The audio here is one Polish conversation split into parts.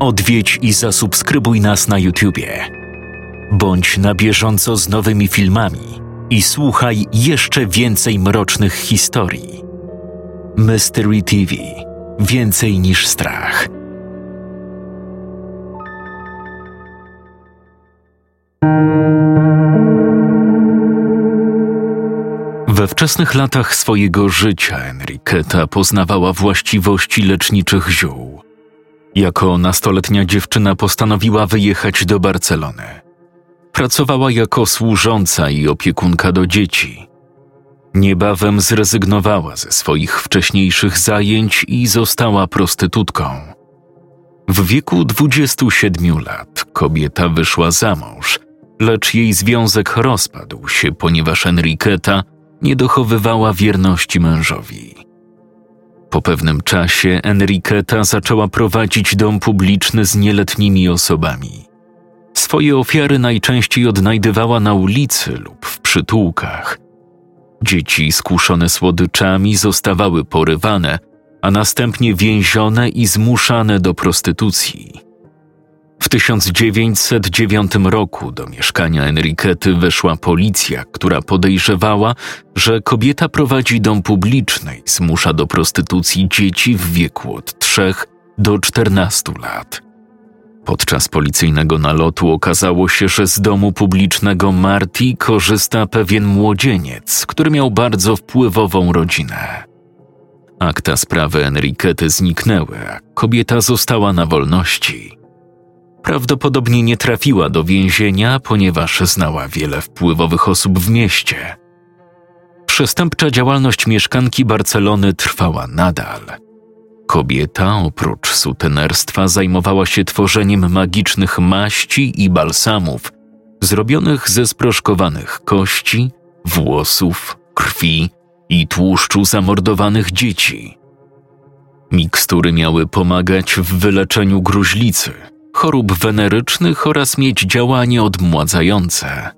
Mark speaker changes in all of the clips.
Speaker 1: Odwiedź i zasubskrybuj nas na YouTubie. Bądź na bieżąco z nowymi filmami i słuchaj jeszcze więcej mrocznych historii. Mystery TV Więcej niż strach. We wczesnych latach swojego życia Enriqueta poznawała właściwości leczniczych ziół. Jako nastoletnia dziewczyna postanowiła wyjechać do Barcelony. Pracowała jako służąca i opiekunka do dzieci. Niebawem zrezygnowała ze swoich wcześniejszych zajęć i została prostytutką. W wieku 27 lat kobieta wyszła za mąż, lecz jej związek rozpadł się, ponieważ Enriqueta nie dochowywała wierności mężowi. Po pewnym czasie Enriqueta zaczęła prowadzić dom publiczny z nieletnimi osobami. Swoje ofiary najczęściej odnajdywała na ulicy lub w przytułkach. Dzieci skuszone słodyczami zostawały porywane, a następnie więzione i zmuszane do prostytucji. W 1909 roku do mieszkania Enriquety weszła policja, która podejrzewała, że kobieta prowadzi dom publiczny i zmusza do prostytucji dzieci w wieku od 3 do 14 lat. Podczas policyjnego nalotu okazało się, że z domu publicznego Marti korzysta pewien młodzieniec, który miał bardzo wpływową rodzinę. Akta sprawy Enriquety zniknęły, a kobieta została na wolności. Prawdopodobnie nie trafiła do więzienia, ponieważ znała wiele wpływowych osób w mieście. Przestępcza działalność mieszkanki Barcelony trwała nadal. Kobieta, oprócz sutenerstwa, zajmowała się tworzeniem magicznych maści i balsamów, zrobionych ze sproszkowanych kości, włosów, krwi i tłuszczu zamordowanych dzieci. Mikstury miały pomagać w wyleczeniu gruźlicy, chorób wenerycznych oraz mieć działanie odmładzające.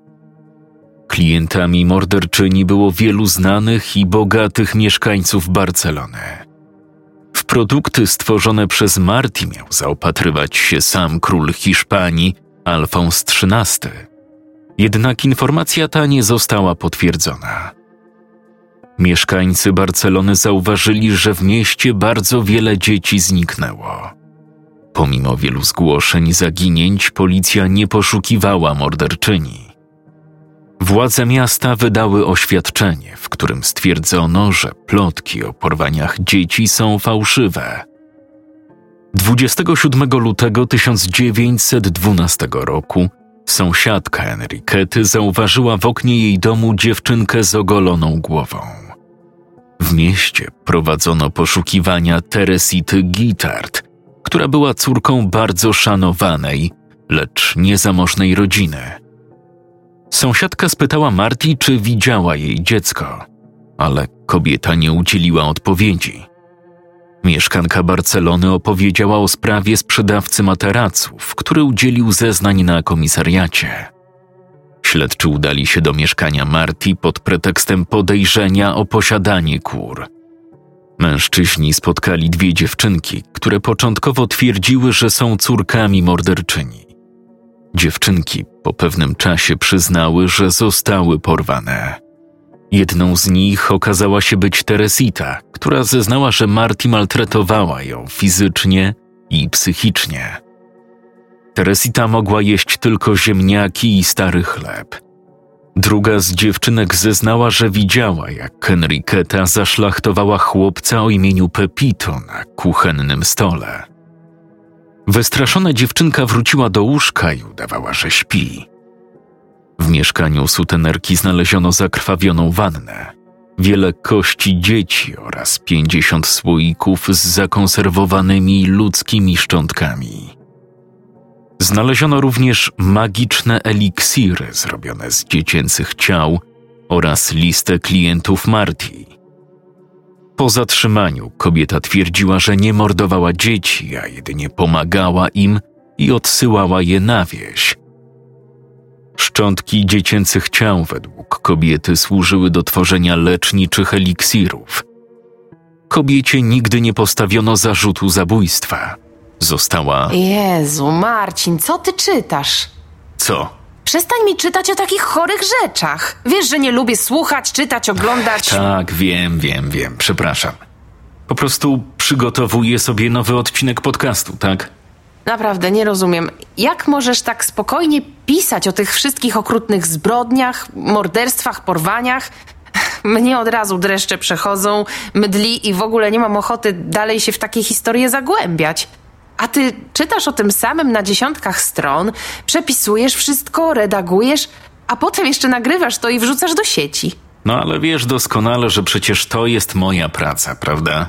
Speaker 1: Klientami morderczyni było wielu znanych i bogatych mieszkańców Barcelony. W produkty stworzone przez Marti miał zaopatrywać się sam król Hiszpanii, Alfons XIII. Jednak informacja ta nie została potwierdzona. Mieszkańcy Barcelony zauważyli, że w mieście bardzo wiele dzieci zniknęło. Pomimo wielu zgłoszeń zaginięć, policja nie poszukiwała morderczyni. Władze miasta wydały oświadczenie, w którym stwierdzono, że plotki o porwaniach dzieci są fałszywe. 27 lutego 1912 roku sąsiadka Enriquety zauważyła w oknie jej domu dziewczynkę z ogoloną głową. W mieście prowadzono poszukiwania Teresity Gittard, która była córką bardzo szanowanej, lecz niezamożnej rodziny. Sąsiadka spytała Marti, czy widziała jej dziecko, ale kobieta nie udzieliła odpowiedzi. Mieszkanka Barcelony opowiedziała o sprawie sprzedawcy materaców, który udzielił zeznań na komisariacie. Śledczy udali się do mieszkania Marti pod pretekstem podejrzenia o posiadanie kur. Mężczyźni spotkali dwie dziewczynki, które początkowo twierdziły, że są córkami morderczyni. Dziewczynki po pewnym czasie przyznały, że zostały porwane. Jedną z nich okazała się być Teresita, która zeznała, że Marty maltretowała ją fizycznie i psychicznie. Teresita mogła jeść tylko ziemniaki i stary chleb. Druga z dziewczynek zeznała, że widziała, jak Enriqueta zaszlachtowała chłopca o imieniu Pepito na kuchennym stole. Wystraszona dziewczynka wróciła do łóżka i udawała, że śpi. W mieszkaniu sutenerki znaleziono zakrwawioną wannę, wiele kości dzieci oraz pięćdziesiąt słoików z zakonserwowanymi ludzkimi szczątkami. Znaleziono również magiczne eliksiry zrobione z dziecięcych ciał oraz listę klientów Marti. Po zatrzymaniu kobieta twierdziła, że nie mordowała dzieci, a jedynie pomagała im i odsyłała je na wieś. Szczątki dziecięcych ciał według kobiety służyły do tworzenia leczniczych eliksirów. Kobiecie nigdy nie postawiono zarzutu zabójstwa. Została.
Speaker 2: Jezu, Marcin, co ty czytasz?
Speaker 1: Co?
Speaker 2: Przestań mi czytać o takich chorych rzeczach. Wiesz, że nie lubię słuchać, czytać, oglądać.
Speaker 1: Tak, wiem, wiem, wiem. Przepraszam. Po prostu przygotowuję sobie nowy odcinek podcastu, tak?
Speaker 2: Naprawdę nie rozumiem. Jak możesz tak spokojnie pisać o tych wszystkich okrutnych zbrodniach, morderstwach, porwaniach? Mnie od razu dreszcze przechodzą, mdli i w ogóle nie mam ochoty dalej się w takie historie zagłębiać. A ty czytasz o tym samym na dziesiątkach stron, przepisujesz wszystko, redagujesz, a potem jeszcze nagrywasz to i wrzucasz do sieci.
Speaker 1: No ale wiesz doskonale, że przecież to jest moja praca, prawda?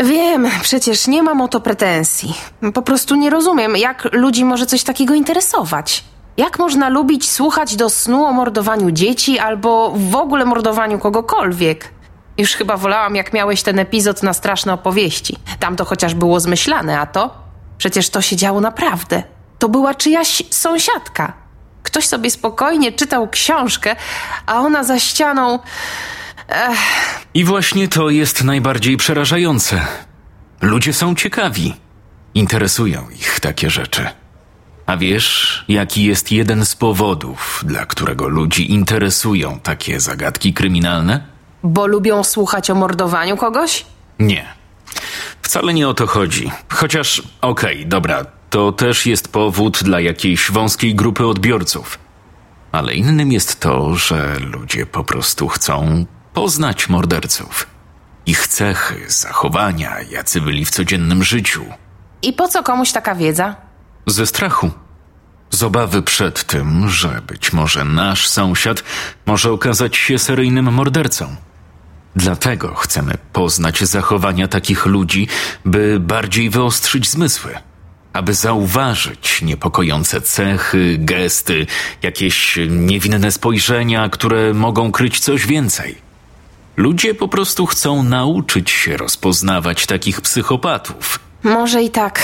Speaker 2: Wiem, przecież nie mam o to pretensji. Po prostu nie rozumiem, jak ludzi może coś takiego interesować. Jak można lubić słuchać do snu o mordowaniu dzieci albo w ogóle mordowaniu kogokolwiek? Już chyba wolałam, jak miałeś ten epizod na straszne opowieści. Tam to chociaż było zmyślane, a to? Przecież to się działo naprawdę. To była czyjaś sąsiadka. Ktoś sobie spokojnie czytał książkę, a ona za ścianą.
Speaker 1: I właśnie to jest najbardziej przerażające. Ludzie są ciekawi. Interesują ich takie rzeczy. A wiesz, jaki jest jeden z powodów, dla którego ludzi interesują takie zagadki kryminalne?
Speaker 2: Bo lubią słuchać o mordowaniu kogoś?
Speaker 1: Nie. Wcale nie o to chodzi. Chociaż, okej, dobra, to też jest powód dla jakiejś wąskiej grupy odbiorców. Ale innym jest to, że ludzie po prostu chcą poznać morderców. Ich cechy, zachowania, jacy byli w codziennym życiu.
Speaker 2: I po co komuś taka wiedza?
Speaker 1: Ze strachu. Z obawy przed tym, że być może nasz sąsiad może okazać się seryjnym mordercą. Dlatego chcemy poznać zachowania takich ludzi, by bardziej wyostrzyć zmysły, aby zauważyć niepokojące cechy, gesty, jakieś niewinne spojrzenia, które mogą kryć coś więcej. Ludzie po prostu chcą nauczyć się rozpoznawać takich psychopatów.
Speaker 2: Może i tak.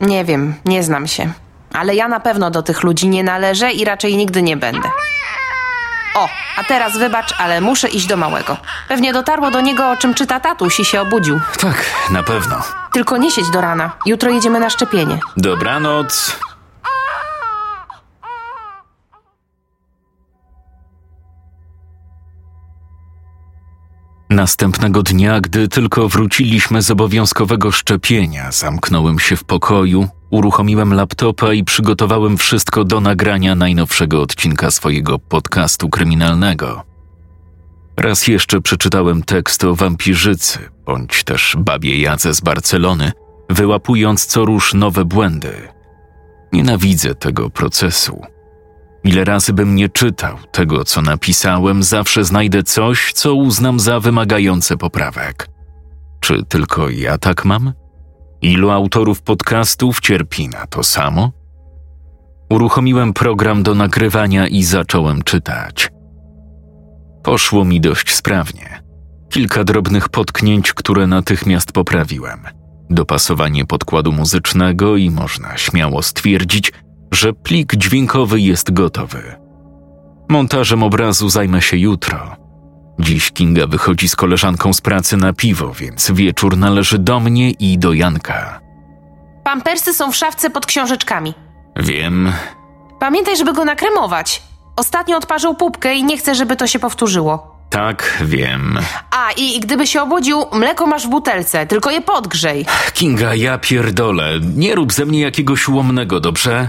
Speaker 2: Nie wiem, nie znam się. Ale ja na pewno do tych ludzi nie należę i raczej nigdy nie będę. O, a teraz wybacz, ale muszę iść do małego. Pewnie dotarło do niego, o czym czyta tatuś i się obudził.
Speaker 1: Tak, na pewno.
Speaker 2: Tylko nie siedź do rana. Jutro jedziemy na szczepienie.
Speaker 1: Dobranoc. Następnego dnia, gdy tylko wróciliśmy z obowiązkowego szczepienia, zamknąłem się w pokoju, uruchomiłem laptopa i przygotowałem wszystko do nagrania najnowszego odcinka swojego podcastu kryminalnego. Raz jeszcze przeczytałem tekst o wampirzycy, bądź też babie Jadze z Barcelony, wyłapując co rusz nowe błędy. Nienawidzę tego procesu. Ile razy bym nie czytał tego, co napisałem, zawsze znajdę coś, co uznam za wymagające poprawek. Czy tylko ja tak mam? Ilu autorów podcastów cierpi na to samo? Uruchomiłem program do nagrywania i zacząłem czytać. Poszło mi dość sprawnie. Kilka drobnych potknięć, które natychmiast poprawiłem. Dopasowanie podkładu muzycznego i można śmiało stwierdzić, że plik dźwiękowy jest gotowy. Montażem obrazu zajmę się jutro. Dziś Kinga wychodzi z koleżanką z pracy na piwo, więc wieczór należy do mnie i do Janka.
Speaker 2: Pampersy są w szafce pod książeczkami.
Speaker 1: Wiem,
Speaker 2: Pamiętaj, żeby go nakremować. Ostatnio odparzył pupkę i nie chcę, żeby to się powtórzyło.
Speaker 1: tak, wiem.
Speaker 2: A, i gdyby się obudził, mleko masz w butelce, tylko je podgrzej.
Speaker 1: Kinga, ja pierdolę, nie rób ze mnie jakiegoś ułomnego, dobrze?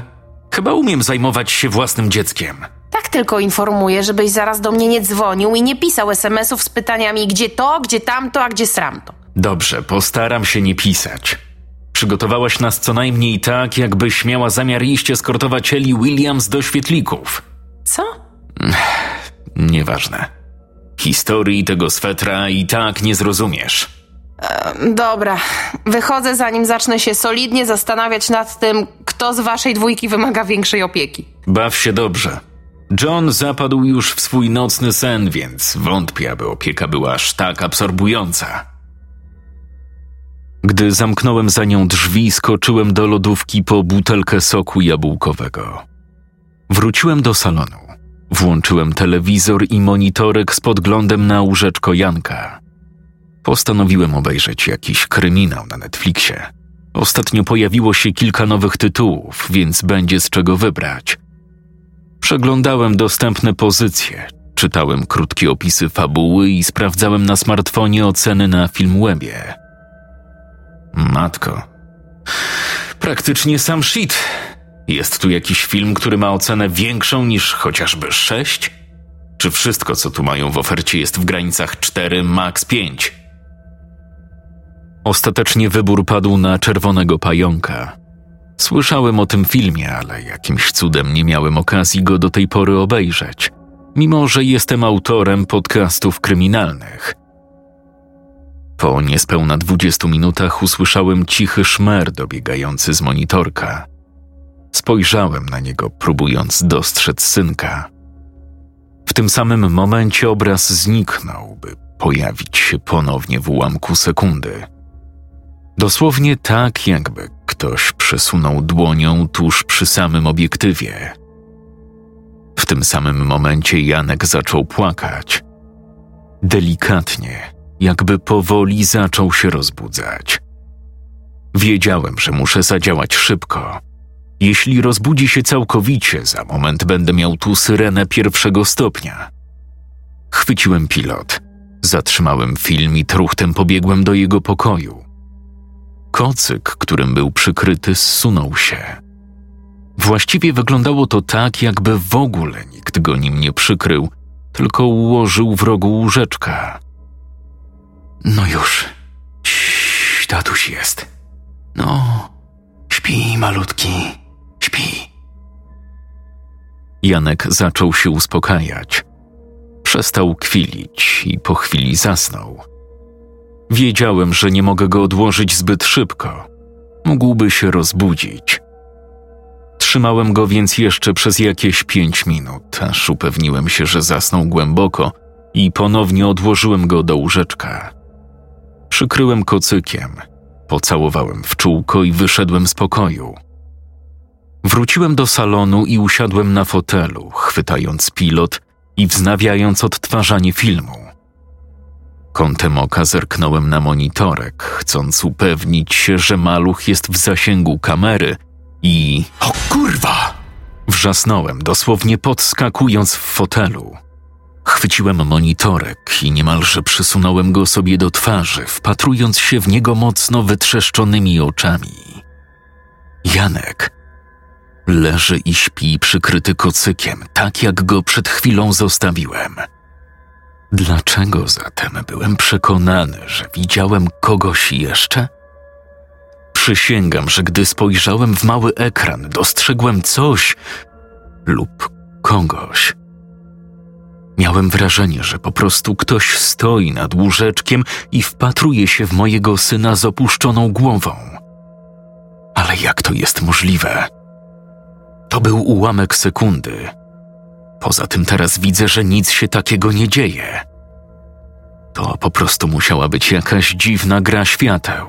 Speaker 1: Chyba umiem zajmować się własnym dzieckiem.
Speaker 2: Tak tylko informuję, żebyś zaraz do mnie nie dzwonił i nie pisał SMS-ów z pytaniami gdzie to, gdzie tamto, a gdzie sramto.
Speaker 1: Dobrze, postaram się nie pisać. Przygotowałaś nas co najmniej tak, jakbyś miała zamiar iść eskortować Ellie Williams do świetlików.
Speaker 2: Co?
Speaker 1: Nieważne. Historii tego swetra i tak nie zrozumiesz.
Speaker 2: Dobra, wychodzę zanim zacznę się solidnie zastanawiać nad tym, kto z waszej dwójki wymaga większej opieki.
Speaker 1: Baw się dobrze. John zapadł już w swój nocny sen, więc wątpię, aby opieka była aż tak absorbująca. Gdy zamknąłem za nią drzwi, skoczyłem do lodówki po butelkę soku jabłkowego. Wróciłem do salonu. Włączyłem telewizor i monitorek z podglądem na łóżeczko Janka. Postanowiłem obejrzeć jakiś kryminał na Netflixie. Ostatnio pojawiło się kilka nowych tytułów, więc będzie z czego wybrać. Przeglądałem dostępne pozycje, czytałem krótkie opisy fabuły i sprawdzałem na smartfonie oceny na Filmwebie. Matko. Praktycznie sam shit. Jest tu jakiś film, który ma ocenę większą niż chociażby 6? Czy wszystko, co tu mają w ofercie, jest w granicach 4, max 5? Ostatecznie wybór padł na czerwonego pająka. Słyszałem o tym filmie, ale jakimś cudem nie miałem okazji go do tej pory obejrzeć, mimo że jestem autorem podcastów kryminalnych. Po niespełna dwudziestu minutach usłyszałem cichy szmer dobiegający z monitorka. Spojrzałem na niego, próbując dostrzec synka. W tym samym momencie obraz zniknął, by pojawić się ponownie w ułamku sekundy. Dosłownie tak, jakby ktoś przesunął dłonią tuż przy samym obiektywie. W tym samym momencie Janek zaczął płakać. Delikatnie, jakby powoli zaczął się rozbudzać. Wiedziałem, że muszę zadziałać szybko. Jeśli rozbudzi się całkowicie, za moment będę miał tu syrenę pierwszego stopnia. Chwyciłem pilot, zatrzymałem film i truchtem pobiegłem do jego pokoju. Kocyk, którym był przykryty, zsunął się. Właściwie wyglądało to tak, jakby w ogóle nikt go nim nie przykrył, tylko ułożył w rogu łóżeczka. No już, Cii, tatuś jest. No, śpi, malutki, śpi. Janek zaczął się uspokajać. Przestał kwilić i po chwili zasnął. Wiedziałem, że nie mogę go odłożyć zbyt szybko. Mógłby się rozbudzić. Trzymałem go więc jeszcze przez jakieś pięć minut, aż upewniłem się, że zasnął głęboko i ponownie odłożyłem go do łóżeczka. Przykryłem kocykiem, pocałowałem w czółko i wyszedłem z pokoju. Wróciłem do salonu i usiadłem na fotelu, chwytając pilot i wznawiając odtwarzanie filmu. Kątem oka zerknąłem na monitorek, chcąc upewnić się, że maluch jest w zasięgu kamery i... O kurwa! Wrzasnąłem, dosłownie podskakując w fotelu. Chwyciłem monitorek i niemalże przysunąłem go sobie do twarzy, wpatrując się w niego mocno wytrzeszczonymi oczami. Janek leży i śpi przykryty kocykiem, tak jak go przed chwilą zostawiłem. Dlaczego zatem byłem przekonany, że widziałem kogoś jeszcze? Przysięgam, że gdy spojrzałem w mały ekran, dostrzegłem coś lub kogoś. Miałem wrażenie, że po prostu ktoś stoi nad łóżeczkiem i wpatruje się w mojego syna z opuszczoną głową. Ale jak to jest możliwe? To był ułamek sekundy. Poza tym teraz widzę, że nic się takiego nie dzieje. To po prostu musiała być jakaś dziwna gra świateł.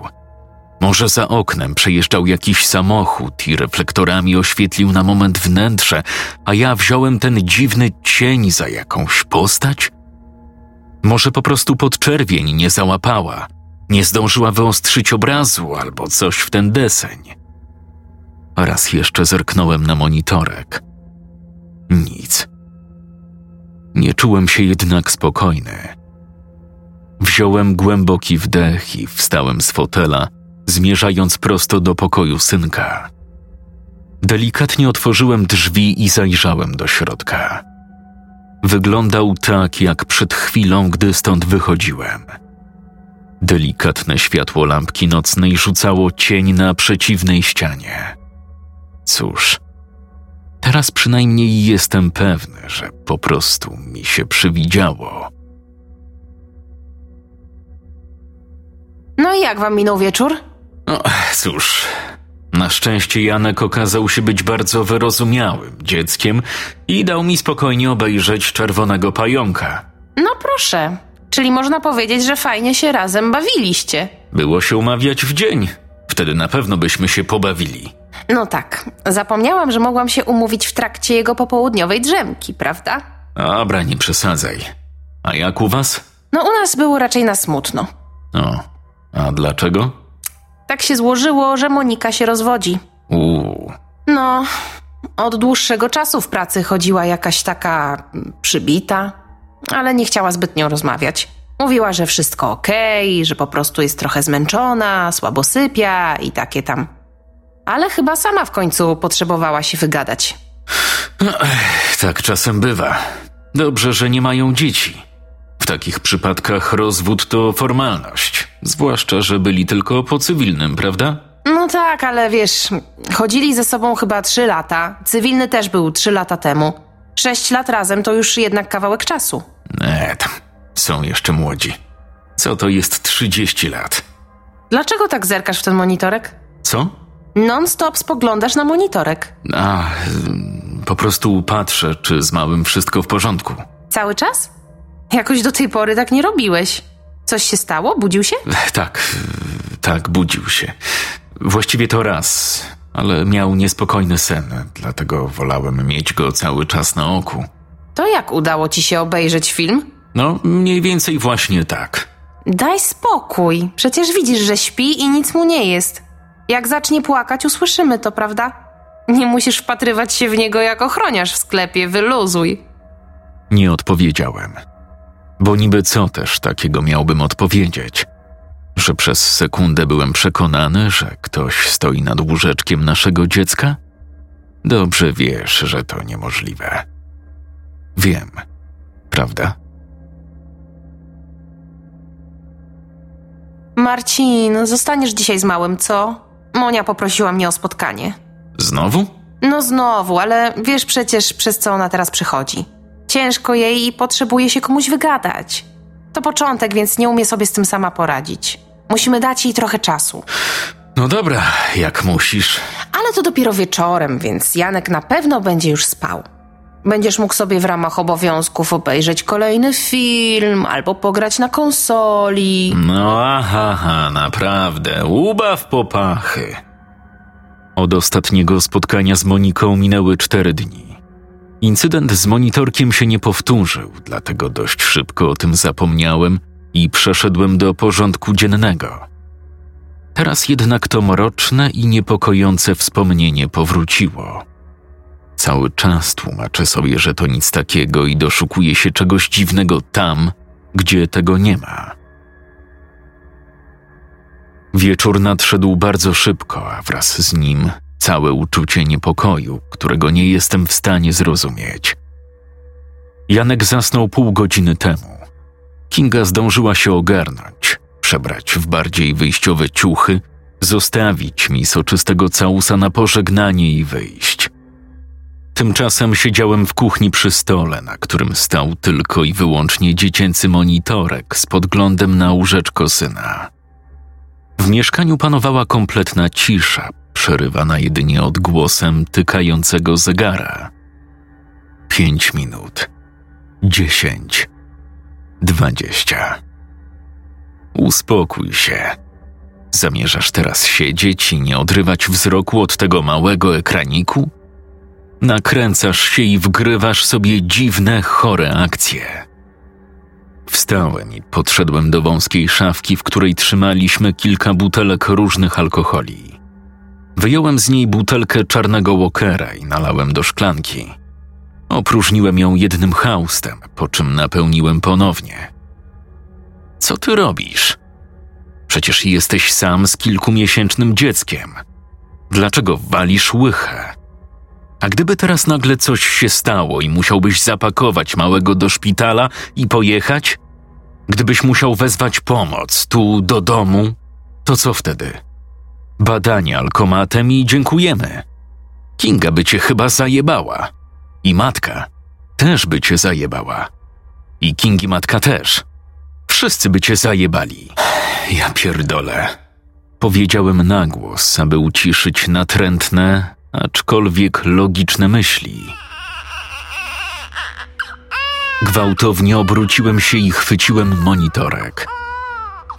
Speaker 1: Może za oknem przejeżdżał jakiś samochód i reflektorami oświetlił na moment wnętrze, a ja wziąłem ten dziwny cień za jakąś postać? Może po prostu podczerwień nie załapała, nie zdążyła wyostrzyć obrazu albo coś w ten deseń. Raz jeszcze zerknąłem na monitorek. Nic. Nie czułem się jednak spokojny. Wziąłem głęboki wdech i wstałem z fotela, zmierzając prosto do pokoju synka. Delikatnie otworzyłem drzwi i zajrzałem do środka. Wyglądał tak, jak przed chwilą, gdy stąd wychodziłem. Delikatne światło lampki nocnej rzucało cień na przeciwnej ścianie. Cóż, teraz przynajmniej jestem pewny, że po prostu mi się przywidziało.
Speaker 2: No i jak wam minął wieczór?
Speaker 1: No, cóż, na szczęście Janek okazał się być bardzo wyrozumiałym dzieckiem i dał mi spokojnie obejrzeć czerwonego pająka.
Speaker 2: No proszę. Czyli można powiedzieć, że fajnie się razem bawiliście.
Speaker 1: Było się umawiać w dzień. Wtedy na pewno byśmy się pobawili.
Speaker 2: No tak. Zapomniałam, że mogłam się umówić w trakcie jego popołudniowej drzemki, prawda?
Speaker 1: Dobra, nie przesadzaj. A jak u was?
Speaker 2: No u nas było raczej na smutno.
Speaker 1: O, a dlaczego?
Speaker 2: Tak się złożyło, że Monika się rozwodzi.
Speaker 1: Uuu,
Speaker 2: No, od dłuższego czasu w pracy chodziła jakaś taka mm, przybita, ale nie chciała zbytnio rozmawiać. Mówiła, że wszystko okej, że po prostu jest trochę zmęczona, słabo sypia i takie tam. Ale chyba sama w końcu potrzebowała się wygadać.
Speaker 1: tak czasem bywa. Dobrze, że nie mają dzieci. W takich przypadkach rozwód to formalność. Zwłaszcza, że byli tylko po cywilnym, prawda?
Speaker 2: No tak, ale wiesz, chodzili ze sobą chyba trzy lata. Cywilny też był trzy lata temu. Sześć lat razem to już jednak kawałek czasu.
Speaker 1: Nie, tam są jeszcze młodzi. Co to jest 30 lat?
Speaker 2: Dlaczego tak zerkasz w ten monitorek?
Speaker 1: Co?
Speaker 2: Non-stop spoglądasz na monitorek.
Speaker 1: A, po prostu patrzę, czy z małym wszystko w porządku.
Speaker 2: Cały czas? Jakoś do tej pory tak nie robiłeś. Coś się stało? Budził się?
Speaker 1: Tak, tak, budził się. Właściwie to raz, ale miał niespokojny sen, dlatego wolałem mieć go cały czas na oku.
Speaker 2: To jak udało ci się obejrzeć film?
Speaker 1: No, mniej więcej właśnie tak.
Speaker 2: Daj spokój. Przecież widzisz, że śpi i nic mu nie jest. Jak zacznie płakać, usłyszymy to, prawda? Nie musisz wpatrywać się w niego jak ochroniarz w sklepie, wyluzuj.
Speaker 1: Nie odpowiedziałem. Bo niby co też takiego miałbym odpowiedzieć? Że przez sekundę byłem przekonany, że ktoś stoi nad łóżeczkiem naszego dziecka? Dobrze wiesz, że to niemożliwe. Wiem, prawda?
Speaker 2: Marcin, zostaniesz dzisiaj z małym, co? Monia poprosiła mnie o spotkanie.
Speaker 1: Znowu?
Speaker 2: No znowu, ale wiesz przecież, przez co ona teraz przychodzi. Ciężko jej i potrzebuje się komuś wygadać. To początek, więc nie umie sobie z tym sama poradzić. Musimy dać jej trochę czasu.
Speaker 1: No dobra, jak musisz.
Speaker 2: Ale to dopiero wieczorem, więc Janek na pewno będzie już spał. Będziesz mógł sobie w ramach obowiązków obejrzeć kolejny film albo pograć na konsoli.
Speaker 1: No aha, aha, naprawdę, ubaw popachy. Od ostatniego spotkania z Moniką minęły cztery dni. Incydent z monitorkiem się nie powtórzył, dlatego dość szybko o tym zapomniałem i przeszedłem do porządku dziennego. Teraz jednak to mroczne i niepokojące wspomnienie powróciło. Cały czas tłumaczę sobie, że to nic takiego i doszukuję się czegoś dziwnego tam, gdzie tego nie ma. Wieczór nadszedł bardzo szybko, a wraz z nim całe uczucie niepokoju, którego nie jestem w stanie zrozumieć. Janek zasnął pół godziny temu. Kinga zdążyła się ogarnąć, przebrać w bardziej wyjściowe ciuchy, zostawić mi soczystego całusa na pożegnanie i wyjść. Tymczasem siedziałem w kuchni przy stole, na którym stał tylko i wyłącznie dziecięcy monitorek z podglądem na łóżeczko syna. W mieszkaniu panowała kompletna cisza, przerywana jedynie odgłosem tykającego zegara. Pięć minut. Dziesięć. Dwadzieścia. Uspokój się. Zamierzasz teraz siedzieć i nie odrywać wzroku od tego małego ekraniku? Nakręcasz się i wgrywasz sobie dziwne, chore akcje. Wstałem i podszedłem do wąskiej szafki, w której trzymaliśmy kilka butelek różnych alkoholi. Wyjąłem z niej butelkę czarnego Walkera i nalałem do szklanki. Opróżniłem ją jednym haustem, po czym napełniłem ponownie. Co ty robisz? Przecież jesteś sam z kilkumiesięcznym dzieckiem. Dlaczego walisz łychę? A gdyby teraz nagle coś się stało i musiałbyś zapakować małego do szpitala i pojechać? Gdybyś musiał wezwać pomoc tu do domu, to co wtedy? Badanie alkomatem i dziękujemy. Kinga by cię chyba zajebała. I matka też by cię zajebała. I Kingi matka też. Wszyscy by cię zajebali. Ja pierdolę. Powiedziałem na głos, aby uciszyć natrętne, aczkolwiek logiczne myśli. Gwałtownie obróciłem się i chwyciłem monitorek.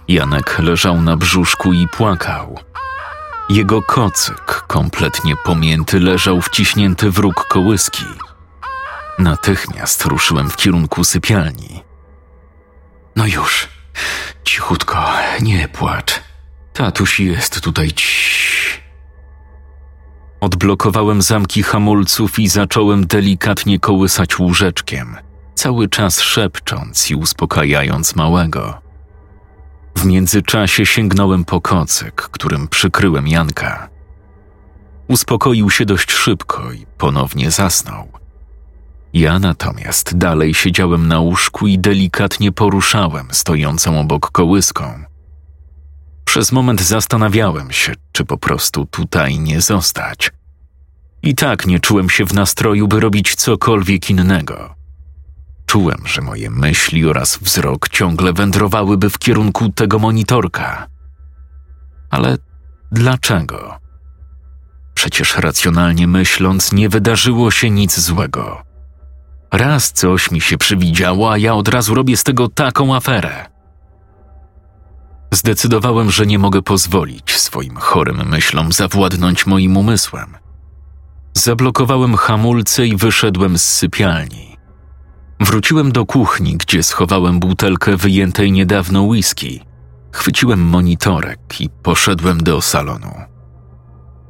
Speaker 1: Janek leżał na brzuszku i płakał. Jego kocyk, kompletnie pomięty, leżał wciśnięty w róg kołyski. Natychmiast ruszyłem w kierunku sypialni. No już, cichutko, nie płacz. Tatuś jest tutaj. Ciii. Odblokowałem zamki hamulców i zacząłem delikatnie kołysać łóżeczkiem, cały czas szepcząc i uspokajając małego. W międzyczasie sięgnąłem po kocyk, którym przykryłem Janka. Uspokoił się dość szybko i ponownie zasnął. Ja natomiast dalej siedziałem na łóżku i delikatnie poruszałem stojącą obok kołyską. Przez moment zastanawiałem się, czy po prostu tutaj nie zostać. I tak nie czułem się w nastroju, by robić cokolwiek innego. Czułem, że moje myśli oraz wzrok ciągle wędrowałyby w kierunku tego monitorka. Ale dlaczego? Przecież racjonalnie myśląc, nie wydarzyło się nic złego. Raz coś mi się przywidziało, a ja od razu robię z tego taką aferę. Zdecydowałem, że nie mogę pozwolić swoim chorym myślom zawładnąć moim umysłem. Zablokowałem hamulce i wyszedłem z sypialni. Wróciłem do kuchni, gdzie schowałem butelkę wyjętej niedawno whisky. Chwyciłem monitorek i poszedłem do salonu.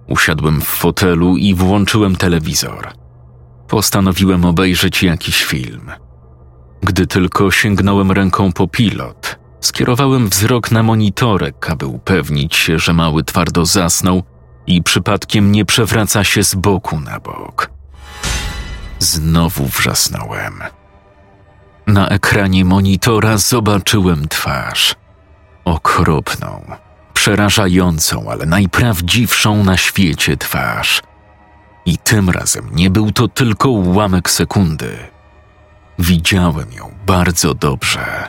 Speaker 1: Usiadłem w fotelu i włączyłem telewizor. Postanowiłem obejrzeć jakiś film. Gdy tylko sięgnąłem ręką po pilot, skierowałem wzrok na monitorek, aby upewnić się, że mały twardo zasnął i przypadkiem nie przewraca się z boku na bok. Znowu wrzasnąłem. Na ekranie monitora zobaczyłem twarz. Okropną, przerażającą, ale najprawdziwszą na świecie twarz. I tym razem nie był to tylko ułamek sekundy. Widziałem ją bardzo dobrze.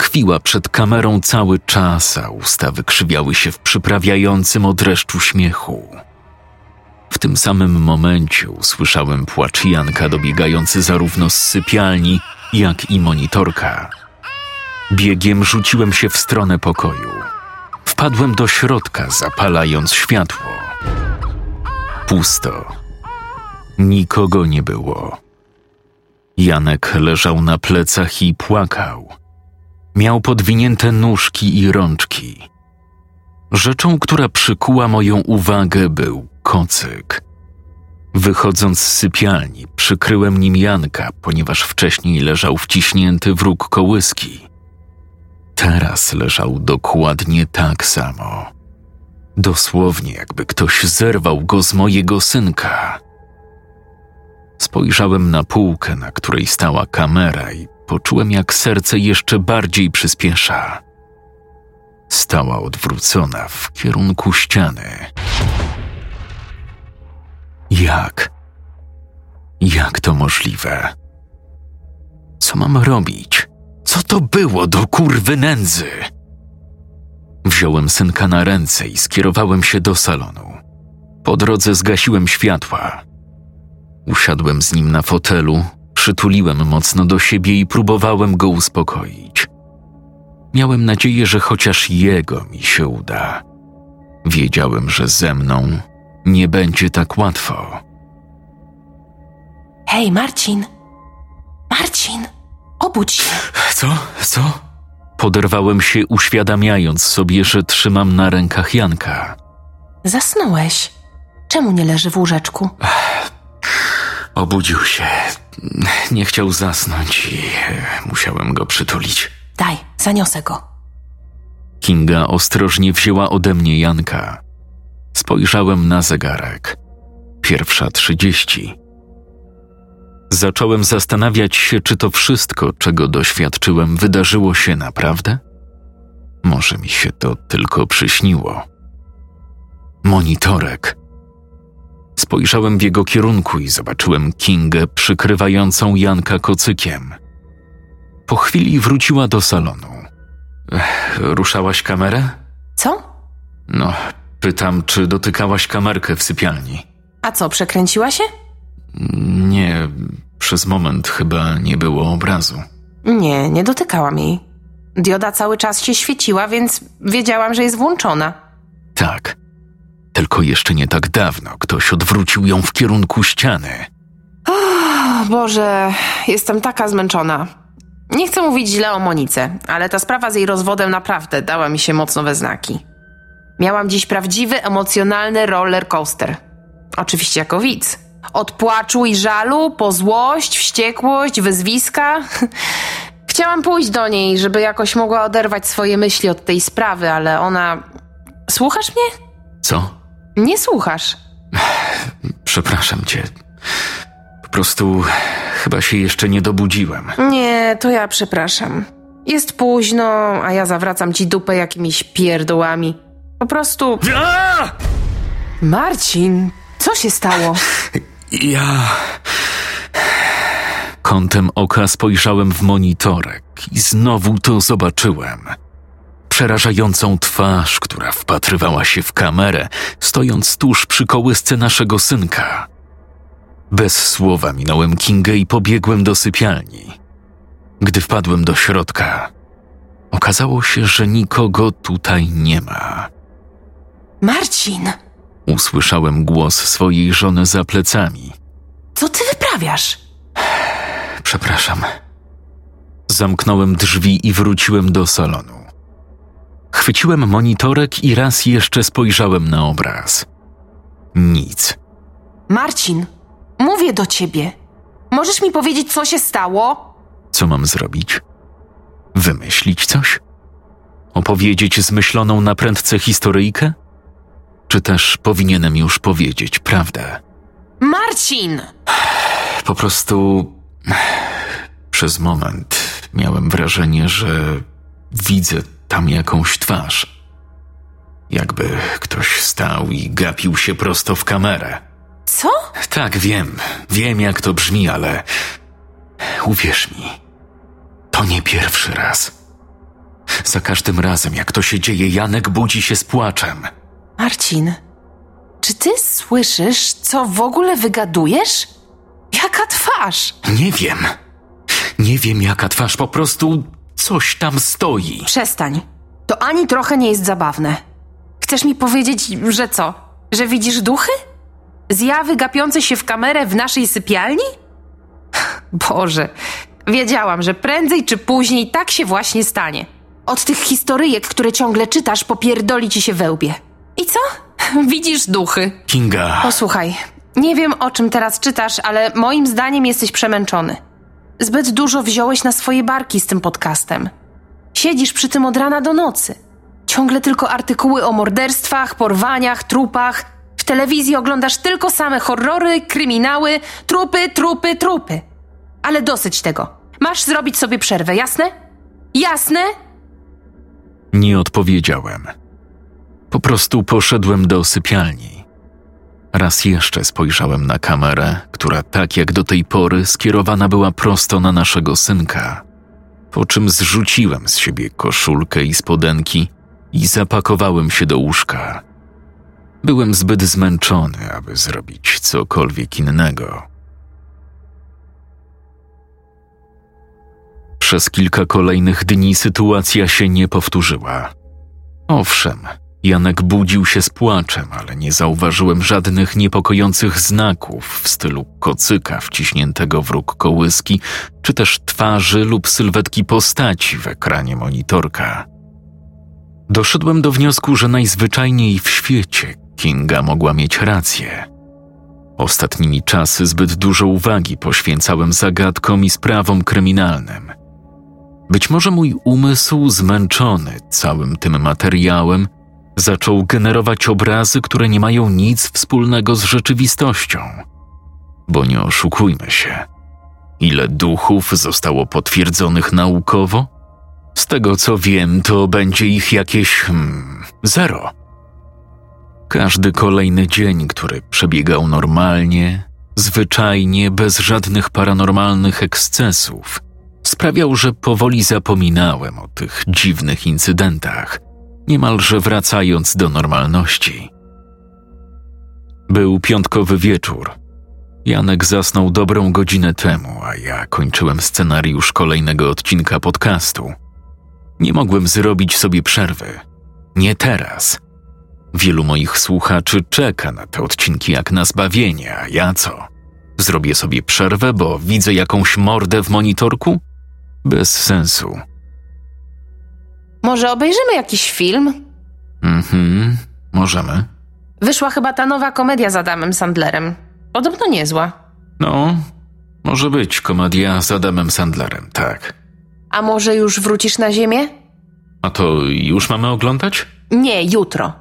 Speaker 1: Tkwiła przed kamerą cały czas, a usta wykrzywiały się w przyprawiającym od dreszczu śmiechu. W tym samym momencie usłyszałem płacz Janka dobiegający zarówno z sypialni, jak i monitorka. Biegiem rzuciłem się w stronę pokoju. Wpadłem do środka, zapalając światło. Pusto. Nikogo nie było. Janek leżał na plecach i płakał. Miał podwinięte nóżki i rączki. Rzeczą, która przykuła moją uwagę, był kocyk. Wychodząc z sypialni, przykryłem nim Janka, ponieważ wcześniej leżał wciśnięty w róg kołyski. Teraz leżał dokładnie tak samo. Dosłownie jakby ktoś zerwał go z mojego synka. Spojrzałem na półkę, na której stała kamera i poczułem, jak serce jeszcze bardziej przyspiesza. Stała odwrócona w kierunku ściany. Jak? Jak to możliwe? Co mam robić? Co to było do kurwy nędzy? Wziąłem synka na ręce i skierowałem się do salonu. Po drodze zgasiłem światła. Usiadłem z nim na fotelu, przytuliłem mocno do siebie i próbowałem go uspokoić. Miałem nadzieję, że chociaż jego mi się uda. Wiedziałem, że ze mną nie będzie tak łatwo.
Speaker 2: Hej, Marcin! Marcin! Obudź się!
Speaker 1: Co? Co? Poderwałem się, uświadamiając sobie, że trzymam na rękach Janka.
Speaker 2: Zasnąłeś. Czemu nie leży w łóżeczku?
Speaker 1: Obudził się. Nie chciał zasnąć i e, musiałem go przytulić.
Speaker 2: Daj, zaniosę go.
Speaker 1: Kinga ostrożnie wzięła ode mnie Janka. Spojrzałem na zegarek. Pierwsza trzydzieści. Zacząłem zastanawiać się, czy to wszystko, czego doświadczyłem, wydarzyło się naprawdę? Może mi się to tylko przyśniło. Monitorek. Spojrzałem w jego kierunku i zobaczyłem Kingę przykrywającą Janka kocykiem. Po chwili wróciła do salonu. Ech, ruszałaś kamerę?
Speaker 2: Co?
Speaker 1: No, pytam, czy dotykałaś kamerkę w sypialni.
Speaker 2: A co, przekręciła się?
Speaker 1: Nie, przez moment chyba nie było obrazu.
Speaker 2: Nie, nie dotykałam jej. Dioda cały czas się świeciła, więc wiedziałam, że jest włączona.
Speaker 1: Tak. Tylko jeszcze nie tak dawno ktoś odwrócił ją w kierunku ściany.
Speaker 2: O Boże, jestem taka zmęczona. Nie chcę mówić źle o Monice, ale ta sprawa z jej rozwodem naprawdę dała mi się mocno we znaki. Miałam dziś prawdziwy, emocjonalny roller coaster. Oczywiście jako widz. Od płaczu i żalu, po złość, wściekłość, wyzwiska. Chciałam pójść do niej, żeby jakoś mogła oderwać swoje myśli od tej sprawy, ale ona. Słuchasz mnie?
Speaker 1: Co?
Speaker 2: Nie słuchasz.
Speaker 1: Przepraszam cię. Po prostu chyba się jeszcze nie dobudziłem.
Speaker 2: Nie, to ja przepraszam. Jest późno, a ja zawracam ci dupę jakimiś pierdołami. Po prostu.
Speaker 1: A!
Speaker 2: Marcin, co się stało?
Speaker 1: Ja. Kątem oka spojrzałem w monitorek i znowu to zobaczyłem. Przerażającą twarz, która wpatrywała się w kamerę, stojąc tuż przy kołysce naszego synka. Bez słowa minąłem Kingę i pobiegłem do sypialni. Gdy wpadłem do środka, okazało się, że nikogo tutaj nie ma.
Speaker 2: Marcin,
Speaker 1: Usłyszałem głos swojej żony za plecami.
Speaker 2: co ty wyprawiasz?
Speaker 1: Przepraszam. Zamknąłem drzwi i wróciłem do salonu. Chwyciłem monitorek i raz jeszcze spojrzałem na obraz. Nic.
Speaker 2: Marcin, mówię do ciebie. Możesz mi powiedzieć, co się stało?
Speaker 1: Co mam zrobić? Wymyślić coś? Opowiedzieć zmyśloną na prędce historyjkę? Czy też powinienem już powiedzieć prawdę?
Speaker 2: Marcin!
Speaker 1: Po prostu przez moment miałem wrażenie, że widzę tam jakąś twarz. Jakby ktoś stał i gapił się prosto w kamerę.
Speaker 2: Co?
Speaker 1: Tak, wiem, wiem jak to brzmi, ale uwierz mi, to nie pierwszy raz. Za każdym razem, jak to się dzieje, Janek budzi się z płaczem.
Speaker 2: Marcin, czy ty słyszysz, co w ogóle wygadujesz? Jaka twarz?
Speaker 1: Nie wiem. Nie wiem jaka twarz, po prostu coś tam stoi.
Speaker 2: Przestań. To ani trochę nie jest zabawne. Chcesz mi powiedzieć, że co? Że widzisz duchy? Zjawy gapiące się w kamerę w naszej sypialni? Boże, wiedziałam, że prędzej czy później tak się właśnie stanie. Od tych historyjek, które ciągle czytasz, popierdoli ci się we łbie. I co? Widzisz duchy.
Speaker 1: Kinga.
Speaker 2: Posłuchaj, nie wiem o czym teraz czytasz, ale moim zdaniem jesteś przemęczony. Zbyt dużo wziąłeś na swoje barki z tym podcastem. Siedzisz przy tym od rana do nocy. Ciągle tylko artykuły o morderstwach, porwaniach, trupach. W telewizji oglądasz tylko same horrory, kryminały, trupy, trupy, trupy. Ale dosyć tego. Masz zrobić sobie przerwę, jasne? Jasne?
Speaker 1: Nie odpowiedziałem. Po prostu poszedłem do sypialni. Raz jeszcze spojrzałem na kamerę, która tak jak do tej pory skierowana była prosto na naszego synka. Po czym zrzuciłem z siebie koszulkę i spodenki i zapakowałem się do łóżka. Byłem zbyt zmęczony, aby zrobić cokolwiek innego. Przez kilka kolejnych dni sytuacja się nie powtórzyła. Owszem, Janek budził się z płaczem, ale nie zauważyłem żadnych niepokojących znaków w stylu kocyka wciśniętego w róg kołyski, czy też twarzy lub sylwetki postaci w ekranie monitorka. Doszedłem do wniosku, że najzwyczajniej w świecie Kinga mogła mieć rację. Ostatnimi czasy zbyt dużo uwagi poświęcałem zagadkom i sprawom kryminalnym. Być może mój umysł, zmęczony całym tym materiałem, zaczął generować obrazy, które nie mają nic wspólnego z rzeczywistością. Bo nie oszukujmy się. Ile duchów zostało potwierdzonych naukowo? Z tego co wiem, to będzie ich jakieś hmm, zero. Każdy kolejny dzień, który przebiegał normalnie, zwyczajnie, bez żadnych paranormalnych ekscesów, sprawiał, że powoli zapominałem o tych dziwnych incydentach, niemalże wracając do normalności. Był piątkowy wieczór. Janek zasnął dobrą godzinę temu, a ja kończyłem scenariusz kolejnego odcinka podcastu. Nie mogłem zrobić sobie przerwy. Nie teraz. Wielu moich słuchaczy czeka na te odcinki jak na zbawienie, a ja co? Zrobię sobie przerwę, bo widzę jakąś mordę w monitorku? Bez sensu.
Speaker 2: Może obejrzymy jakiś film?
Speaker 1: Mhm, możemy.
Speaker 2: Wyszła chyba ta nowa komedia z Adamem Sandlerem. Podobno niezła.
Speaker 1: No, może być komedia z Adamem Sandlerem, tak.
Speaker 2: A może już wrócisz na ziemię?
Speaker 1: A to już mamy oglądać?
Speaker 2: Nie, jutro.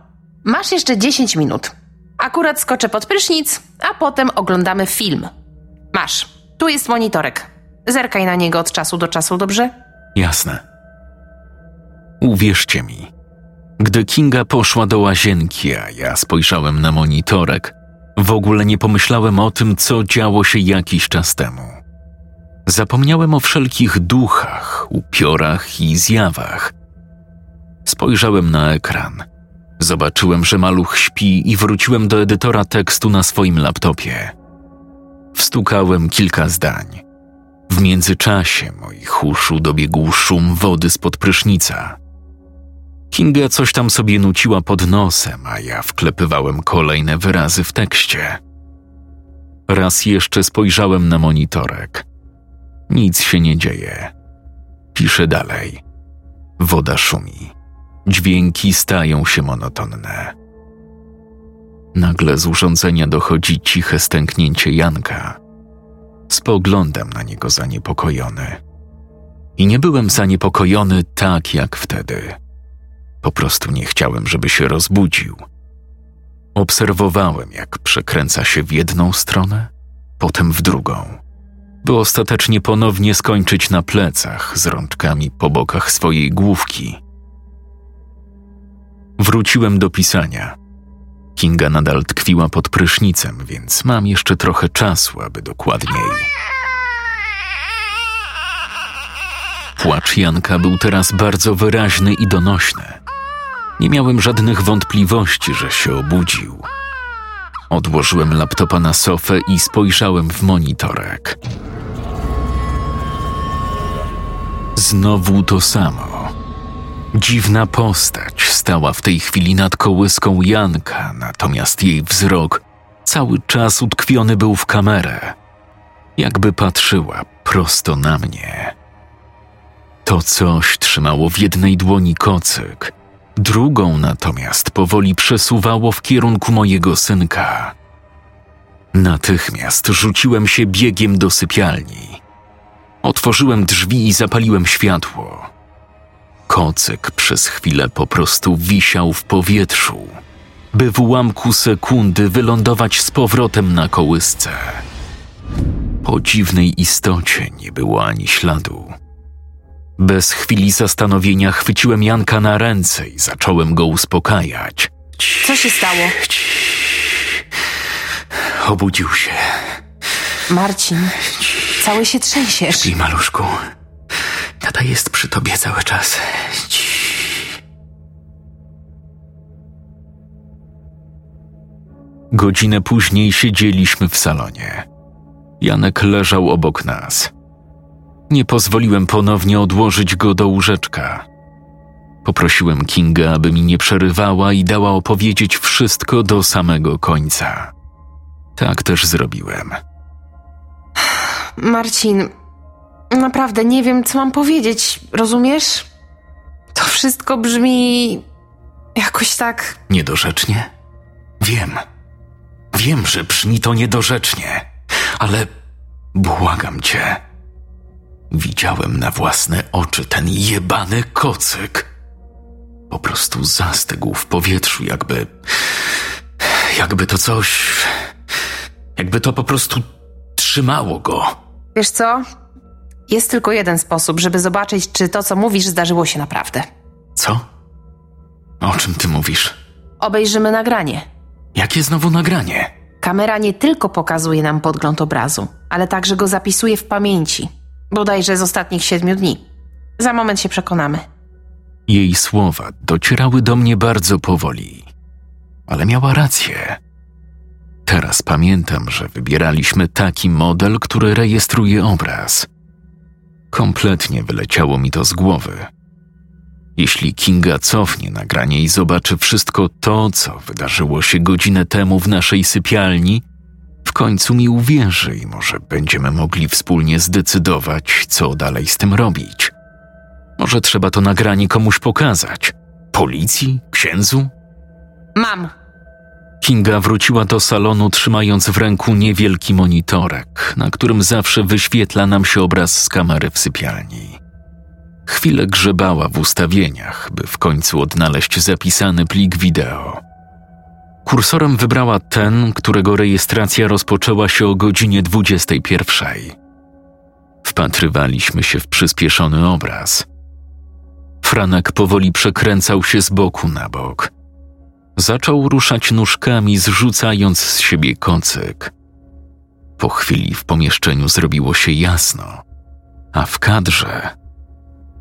Speaker 2: Masz jeszcze 10 minut. Akurat skoczę pod prysznic, a potem oglądamy film. Masz. Tu jest monitorek. Zerkaj na niego od czasu do czasu, dobrze?
Speaker 1: Jasne. Uwierzcie mi, gdy Kinga poszła do łazienki, a ja spojrzałem na monitorek, w ogóle nie pomyślałem o tym, co działo się jakiś czas temu. Zapomniałem o wszelkich duchach, upiorach i zjawach. Spojrzałem na ekran. Zobaczyłem, że maluch śpi i wróciłem do edytora tekstu na swoim laptopie. Wstukałem kilka zdań. W międzyczasie moich uszu dobiegł szum wody spod prysznica. Kinga coś tam sobie nuciła pod nosem, a ja wklepywałem kolejne wyrazy w tekście. Raz jeszcze spojrzałem na monitorek. Nic się nie dzieje. Piszę dalej. Woda szumi. Dźwięki stają się monotonne. Nagle z urządzenia dochodzi ciche stęknięcie Janka. Spoglądam na niego zaniepokojony. I nie byłem zaniepokojony tak jak wtedy. Po prostu nie chciałem, żeby się rozbudził. Obserwowałem, jak przekręca się w jedną stronę, potem w drugą, by ostatecznie ponownie skończyć na plecach z rączkami po bokach swojej główki. Wróciłem do pisania. Kinga nadal tkwiła pod prysznicem, więc mam jeszcze trochę czasu, aby dokładniej. Płacz Janka był teraz bardzo wyraźny i donośny. Nie miałem żadnych wątpliwości, że się obudził. Odłożyłem laptopa na sofę i spojrzałem w monitorek. Znowu to samo. Dziwna postać stała w tej chwili nad kołyską Janka, natomiast jej wzrok cały czas utkwiony był w kamerę. Jakby patrzyła prosto na mnie. To coś trzymało w jednej dłoni kocyk, drugą natomiast powoli przesuwało w kierunku mojego synka. Natychmiast rzuciłem się biegiem do sypialni. Otworzyłem drzwi i zapaliłem światło. Kocyk przez chwilę po prostu wisiał w powietrzu, by w ułamku sekundy wylądować z powrotem na kołysce. Po dziwnej istocie nie było ani śladu. Bez chwili zastanowienia chwyciłem Janka na ręce i zacząłem go uspokajać.
Speaker 2: Co się stało?
Speaker 1: Obudził się.
Speaker 2: Marcin, cały się trzęsiesz.
Speaker 1: Śpi, maluszku. Tata jest przy tobie cały czas. Godzinę później siedzieliśmy w salonie. Janek leżał obok nas. Nie pozwoliłem ponownie odłożyć go do łóżeczka. Poprosiłem Kinga, aby mi nie przerywała i dała opowiedzieć wszystko do samego końca. Tak też zrobiłem.
Speaker 2: Marcin, naprawdę nie wiem, co mam powiedzieć, rozumiesz? To wszystko brzmi jakoś tak.
Speaker 1: Niedorzecznie? Wiem. Wiem, że brzmi to niedorzecznie, ale błagam cię. Widziałem na własne oczy ten jebany kocyk. Po prostu zastygł w powietrzu, jakby. jakby to coś. jakby to po prostu trzymało go.
Speaker 2: Wiesz co? Jest tylko jeden sposób, żeby zobaczyć, czy to, co mówisz, zdarzyło się naprawdę.
Speaker 1: Co? O czym ty mówisz?
Speaker 2: Obejrzymy nagranie.
Speaker 1: Jakie znowu nagranie?
Speaker 2: Kamera nie tylko pokazuje nam podgląd obrazu, ale także go zapisuje w pamięci. Bodajże z ostatnich siedmiu dni. Za moment się przekonamy.
Speaker 1: Jej słowa docierały do mnie bardzo powoli, ale miała rację. Teraz pamiętam, że wybieraliśmy taki model, który rejestruje obraz. Kompletnie wyleciało mi to z głowy. Jeśli Kinga cofnie nagranie i zobaczy wszystko to, co wydarzyło się godzinę temu w naszej sypialni, w końcu mi uwierzy i może będziemy mogli wspólnie zdecydować, co dalej z tym robić. Może trzeba to nagranie komuś pokazać? Policji? Księdzu?
Speaker 2: Mam.
Speaker 1: Kinga wróciła do salonu, trzymając w ręku niewielki monitorek, na którym zawsze wyświetla nam się obraz z kamery w sypialni. Chwilę grzebała w ustawieniach, by w końcu odnaleźć zapisany plik wideo. Kursorem wybrała ten, którego rejestracja rozpoczęła się o godzinie 21. Wpatrywaliśmy się w przyspieszony obraz. Franek powoli przekręcał się z boku na bok. Zaczął ruszać nóżkami, zrzucając z siebie kocyk. Po chwili w pomieszczeniu zrobiło się jasno, a w kadrze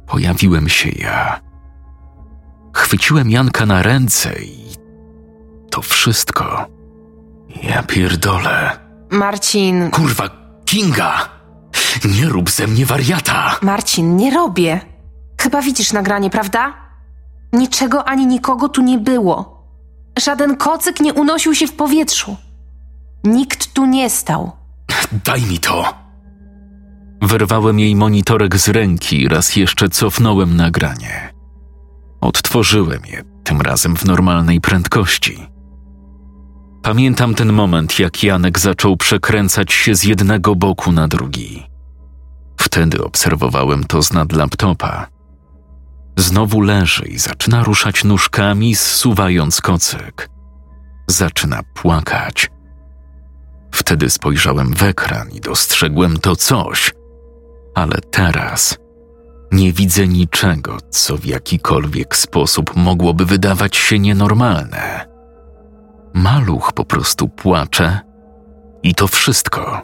Speaker 1: pojawiłem się ja. Chwyciłem Janka na ręce i to wszystko. Ja pierdolę.
Speaker 2: Marcin.
Speaker 1: Kurwa, Kinga! Nie rób ze mnie wariata!
Speaker 2: Marcin, nie robię. Chyba widzisz nagranie, prawda? Niczego ani nikogo tu nie było. Żaden kocyk nie unosił się w powietrzu. Nikt tu nie stał.
Speaker 1: Daj mi to! Wyrwałem jej monitorek z ręki i raz jeszcze cofnąłem nagranie. Odtworzyłem je, tym razem w normalnej prędkości. Pamiętam ten moment, jak Janek zaczął przekręcać się z jednego boku na drugi. Wtedy obserwowałem to z nad laptopa. Znowu leży i zaczyna ruszać nóżkami, zsuwając kocyk. Zaczyna płakać. Wtedy spojrzałem w ekran i dostrzegłem to coś, ale teraz nie widzę niczego, co w jakikolwiek sposób mogłoby wydawać się nienormalne. Maluch po prostu płacze i to wszystko.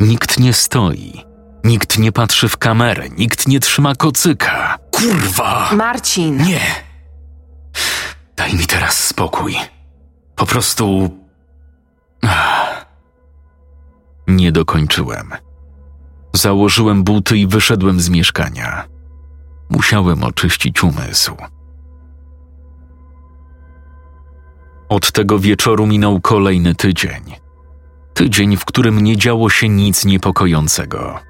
Speaker 1: Nikt nie stoi, nikt nie patrzy w kamerę, nikt nie trzyma kocyka. Kurwa!
Speaker 2: Marcin.
Speaker 1: Nie! Daj mi teraz spokój. Po prostu. Ach. Nie dokończyłem. Założyłem buty i wyszedłem z mieszkania. Musiałem oczyścić umysł. Od tego wieczoru minął kolejny tydzień. Tydzień, w którym nie działo się nic niepokojącego.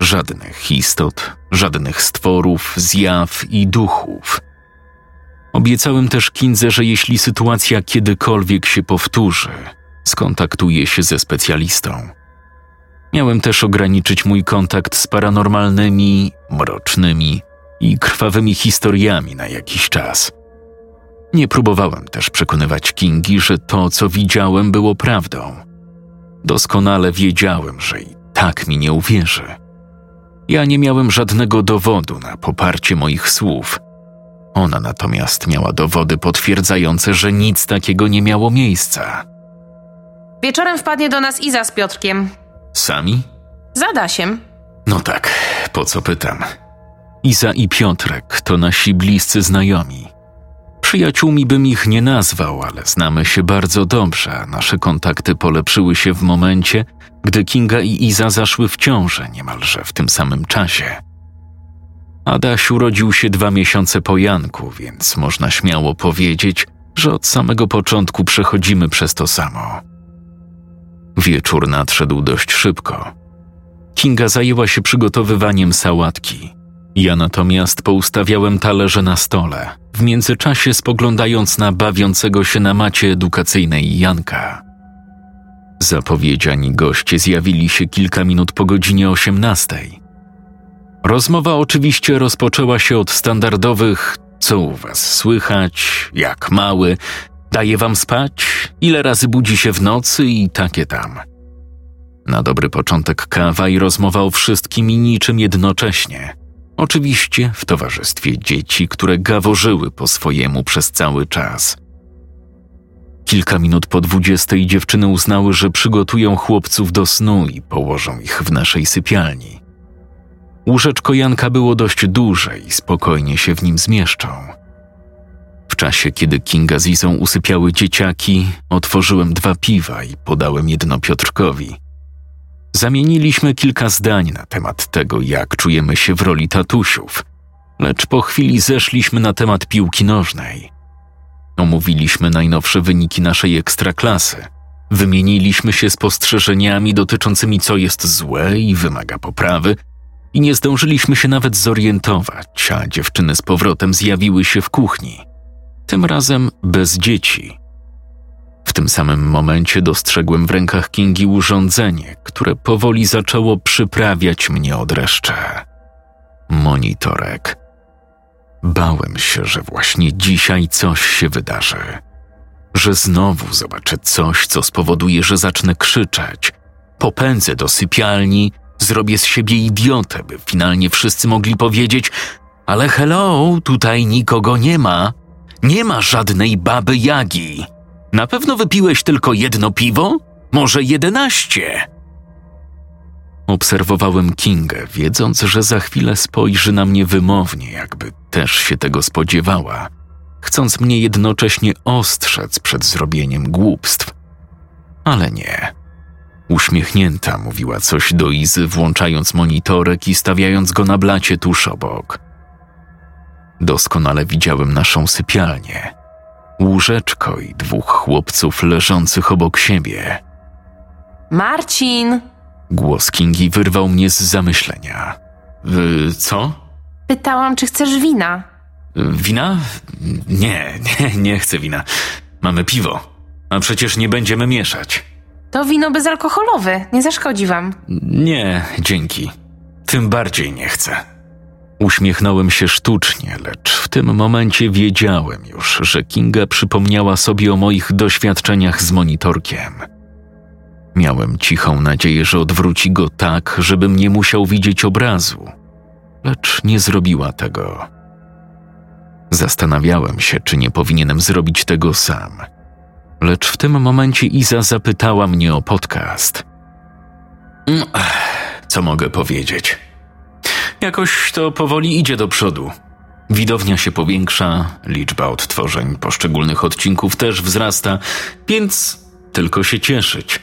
Speaker 1: Żadnych istot, żadnych stworów, zjaw i duchów. Obiecałem też Kindze, że jeśli sytuacja kiedykolwiek się powtórzy, skontaktuję się ze specjalistą. Miałem też ograniczyć mój kontakt z paranormalnymi, mrocznymi i krwawymi historiami na jakiś czas. Nie próbowałem też przekonywać Kingi, że to, co widziałem, było prawdą. Doskonale wiedziałem, że i tak mi nie uwierzy. Ja nie miałem żadnego dowodu na poparcie moich słów. Ona natomiast miała dowody potwierdzające, że nic takiego nie miało miejsca.
Speaker 2: Wieczorem wpadnie do nas Iza z Piotrkiem.
Speaker 1: Sami?
Speaker 2: Z Adasiem.
Speaker 1: No tak, po co pytam? Iza i Piotrek to nasi bliscy znajomi. Przyjaciółmi bym ich nie nazwał, ale znamy się bardzo dobrze, nasze kontakty polepszyły się w momencie, gdy Kinga i Iza zaszły w ciążę niemalże w tym samym czasie. Adaś urodził się dwa miesiące po Janku, więc można śmiało powiedzieć, że od samego początku przechodzimy przez to samo. Wieczór nadszedł dość szybko. Kinga zajęła się przygotowywaniem sałatki. Ja natomiast poustawiałem talerze na stole, w międzyczasie spoglądając na bawiącego się na macie edukacyjnej Janka. Zapowiedziani goście zjawili się kilka minut po godzinie 18. Rozmowa oczywiście rozpoczęła się od standardowych co u was słychać, jak mały, daje wam spać, ile razy budzi się w nocy i takie tam. Na dobry początek kawa i rozmowa o wszystkim i niczym jednocześnie. Oczywiście w towarzystwie dzieci, które gaworzyły po swojemu przez cały czas. Kilka minut po dwudziestej dziewczyny uznały, że przygotują chłopców do snu i położą ich w naszej sypialni. Łóżeczko Janka było dość duże i spokojnie się w nim zmieszczą. W czasie, kiedy Kinga z Izą usypiały dzieciaki, otworzyłem dwa piwa i podałem jedno Piotrkowi. Zamieniliśmy kilka zdań na temat tego, jak czujemy się w roli tatusiów, lecz po chwili zeszliśmy na temat piłki nożnej. Omówiliśmy najnowsze wyniki naszej ekstraklasy. Wymieniliśmy się spostrzeżeniami dotyczącymi co jest złe i wymaga poprawy, i nie zdążyliśmy się nawet zorientować, a dziewczyny z powrotem zjawiły się w kuchni. Tym razem bez dzieci. W tym samym momencie dostrzegłem w rękach Kingi urządzenie, które powoli zaczęło przyprawiać mnie od dreszcze. Monitorek. Bałem się, że właśnie dzisiaj coś się wydarzy. Że znowu zobaczę coś, co spowoduje, że zacznę krzyczeć. Popędzę do sypialni, zrobię z siebie idiotę, by finalnie wszyscy mogli powiedzieć: Ale hello, tutaj nikogo nie ma. Nie ma żadnej baby Jagi. Na pewno wypiłeś tylko jedno piwo? Może jedenaście? Obserwowałem Kingę, wiedząc, że za chwilę spojrzy na mnie wymownie, jakby też się tego spodziewała, chcąc mnie jednocześnie ostrzec przed zrobieniem głupstw. Ale nie. Uśmiechnięta mówiła coś do Izy, włączając monitorek i stawiając go na blacie tuż obok. Doskonale widziałem naszą sypialnię. Łóżeczko i dwóch chłopców leżących obok siebie.
Speaker 2: Marcin!
Speaker 1: Głos Kingi wyrwał mnie z zamyślenia. Y, co?
Speaker 2: Pytałam, czy chcesz wina.
Speaker 1: Wina? Nie, nie, nie chcę wina. Mamy piwo. A przecież nie będziemy mieszać.
Speaker 2: To wino bezalkoholowe, nie zaszkodzi wam.
Speaker 1: Nie, dzięki. Tym bardziej nie chcę. Uśmiechnąłem się sztucznie, lecz w tym momencie wiedziałem już, że Kinga przypomniała sobie o moich doświadczeniach z monitorkiem. Miałem cichą nadzieję, że odwróci go tak, żebym nie musiał widzieć obrazu, lecz nie zrobiła tego. Zastanawiałem się, czy nie powinienem zrobić tego sam. Lecz w tym momencie Iza zapytała mnie o podcast. Mm, Co mogę powiedzieć? Jakoś to powoli idzie do przodu. Widownia się powiększa, liczba odtworzeń poszczególnych odcinków też wzrasta, więc tylko się cieszyć.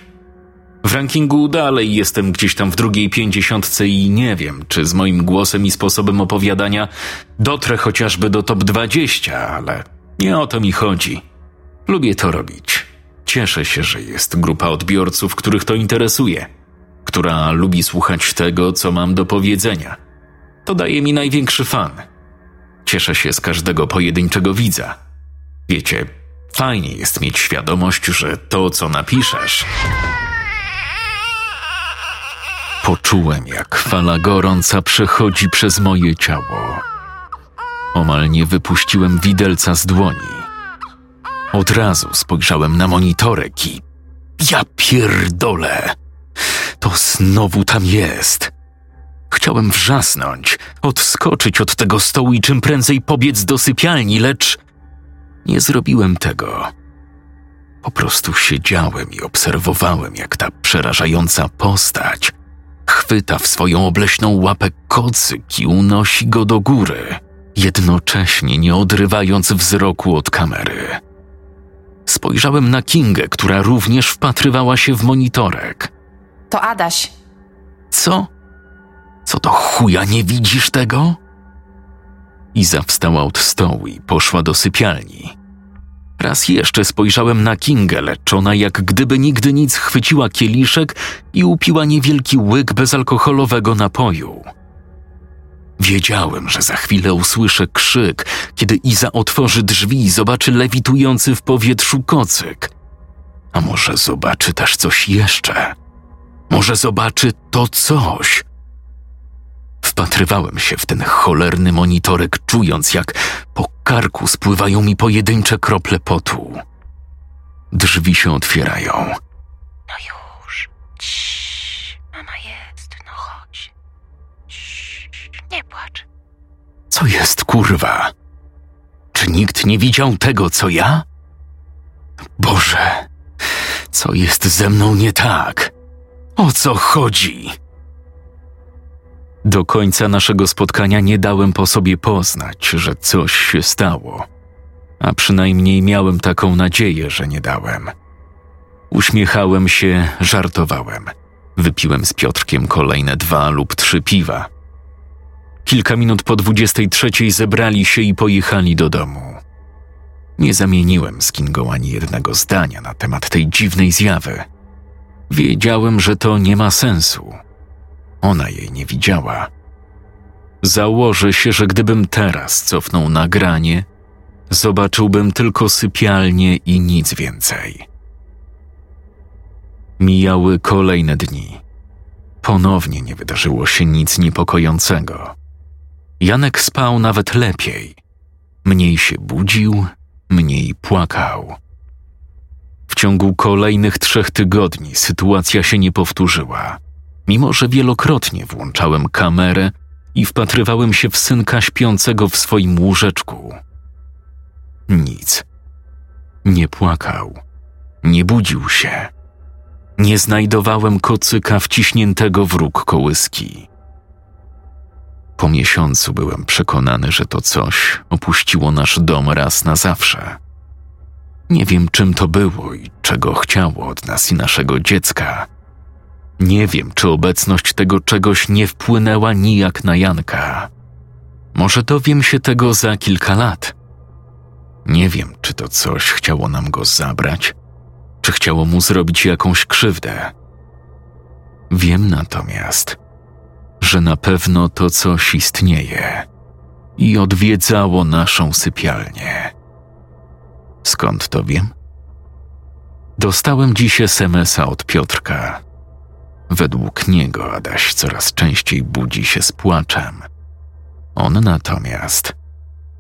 Speaker 1: W rankingu dalej jestem gdzieś tam w drugiej pięćdziesiątce i nie wiem, czy z moim głosem i sposobem opowiadania dotrę chociażby do top 20, ale nie o to mi chodzi. Lubię to robić. Cieszę się, że jest grupa odbiorców, których to interesuje, która lubi słuchać tego, co mam do powiedzenia. To daje mi największy fan. Cieszę się z każdego pojedynczego widza. Wiecie, fajnie jest mieć świadomość, że to, co napiszesz, Poczułem, jak fala gorąca przechodzi przez moje ciało. Omal nie wypuściłem widelca z dłoni. Od razu spojrzałem na monitorek i. Ja pierdolę! To znowu tam jest. Chciałem wrzasnąć, odskoczyć od tego stołu i czym prędzej pobiec do sypialni, lecz nie zrobiłem tego. Po prostu siedziałem i obserwowałem, jak ta przerażająca postać chwyta w swoją obleśną łapę kocyk i unosi go do góry, jednocześnie nie odrywając wzroku od kamery. Spojrzałem na Kingę, która również wpatrywała się w monitorek.
Speaker 2: To Adaś.
Speaker 1: Co? Co do chuja nie widzisz tego? Iza wstała od stołu i poszła do sypialni. Raz jeszcze spojrzałem na Kingę, lecz ona jak gdyby nigdy nic chwyciła kieliszek i upiła niewielki łyk bezalkoholowego napoju. Wiedziałem, że za chwilę usłyszę krzyk, kiedy Iza otworzy drzwi i zobaczy lewitujący w powietrzu kocyk. A może zobaczy też coś jeszcze? Może zobaczy to coś? Wpatrywałem się w ten cholerny monitorek, czując jak po karku spływają mi pojedyncze krople potu. Drzwi się otwierają.
Speaker 2: No już. Ciii. Mama jest, no chodź. Ciii. Nie płacz.
Speaker 1: Co jest kurwa? Czy nikt nie widział tego, co ja? Boże, co jest ze mną nie tak? O co chodzi? Do końca naszego spotkania nie dałem po sobie poznać, że coś się stało, a przynajmniej miałem taką nadzieję, że nie dałem. Uśmiechałem się, żartowałem. Wypiłem z Piotrkiem kolejne dwa lub trzy piwa. Kilka minut po dwudziestej trzeciej zebrali się i pojechali do domu. Nie zamieniłem z Kingą ani jednego zdania na temat tej dziwnej zjawy. Wiedziałem, że to nie ma sensu. Ona jej nie widziała. Założę się, że gdybym teraz cofnął nagranie, zobaczyłbym tylko sypialnię i nic więcej. Mijały kolejne dni. Ponownie nie wydarzyło się nic niepokojącego. Janek spał nawet lepiej. Mniej się budził, mniej płakał. W ciągu kolejnych trzech tygodni sytuacja się nie powtórzyła, mimo że wielokrotnie włączałem kamerę i wpatrywałem się w synka śpiącego w swoim łóżeczku. Nic. Nie płakał, nie budził się. Nie znajdowałem kocyka wciśniętego w róg kołyski. Po miesiącu byłem przekonany, że to coś opuściło nasz dom raz na zawsze. Nie wiem, czym to było i czego chciało od nas i naszego dziecka. Nie wiem, czy obecność tego czegoś nie wpłynęła nijak na Janka. Może dowiem się tego za kilka lat. Nie wiem, czy to coś chciało nam go zabrać, czy chciało mu zrobić jakąś krzywdę. Wiem natomiast, że na pewno to coś istnieje i odwiedzało naszą sypialnię. Skąd to wiem? Dostałem dziś SMS-a od Piotrka. Według niego Adaś coraz częściej budzi się z płaczem. On natomiast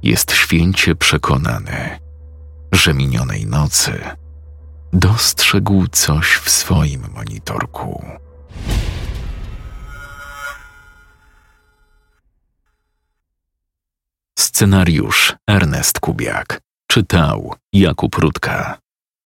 Speaker 1: jest święcie przekonany, że minionej nocy dostrzegł coś w swoim monitorku. Scenariusz Ernest Kubiak czytał Jakub Rutka.